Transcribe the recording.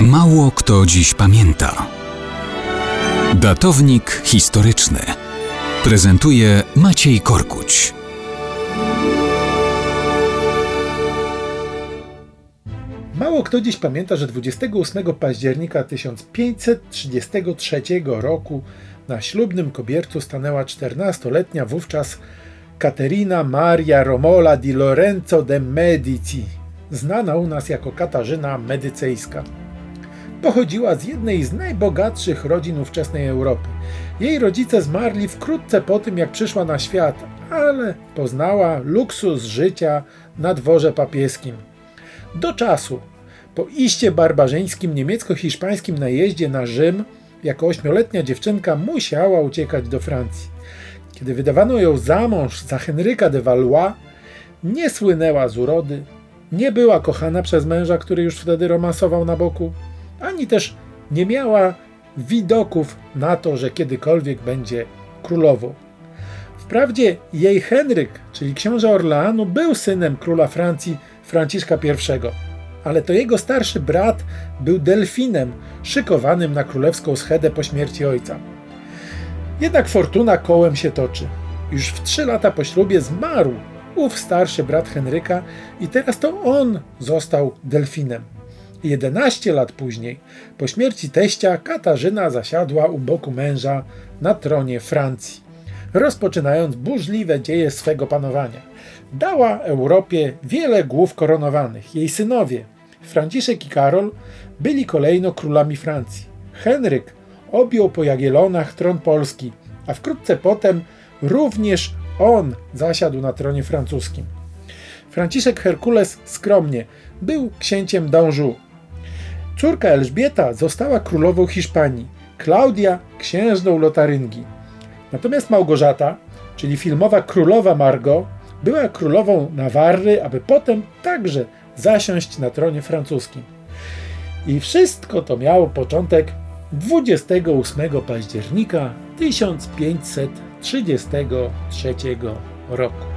Mało kto dziś pamięta. Datownik historyczny prezentuje Maciej Korkuć. Mało kto dziś pamięta, że 28 października 1533 roku na ślubnym kobiercu stanęła 14-letnia wówczas Caterina Maria Romola di Lorenzo de Medici, znana u nas jako Katarzyna Medycejska. Pochodziła z jednej z najbogatszych rodzin ówczesnej Europy. Jej rodzice zmarli wkrótce po tym, jak przyszła na świat, ale poznała luksus życia na dworze papieskim. Do czasu, po iście barbarzyńskim niemiecko-hiszpańskim najeździe na Rzym, jako ośmioletnia dziewczynka musiała uciekać do Francji. Kiedy wydawano ją za mąż za Henryka de Valois, nie słynęła z urody, nie była kochana przez męża, który już wtedy romansował na boku, ani też nie miała widoków na to, że kiedykolwiek będzie królową. Wprawdzie jej Henryk, czyli książę Orleanu, był synem króla Francji Franciszka I, ale to jego starszy brat był delfinem szykowanym na królewską schedę po śmierci ojca. Jednak fortuna kołem się toczy. Już w trzy lata po ślubie zmarł ów starszy brat Henryka i teraz to on został delfinem. 11 lat później, po śmierci teścia, Katarzyna zasiadła u boku męża na tronie Francji, rozpoczynając burzliwe dzieje swego panowania. Dała Europie wiele głów koronowanych. Jej synowie, Franciszek i Karol, byli kolejno królami Francji. Henryk objął po Jagiellonach tron Polski, a wkrótce potem również on zasiadł na tronie francuskim. Franciszek Herkules skromnie był księciem d'Anjou. Córka Elżbieta została królową Hiszpanii, Klaudia księżną Lotaryngii. Natomiast Małgorzata, czyli filmowa królowa Margot, była królową Nawarry, aby potem także zasiąść na tronie francuskim. I wszystko to miało początek 28 października 1533 roku.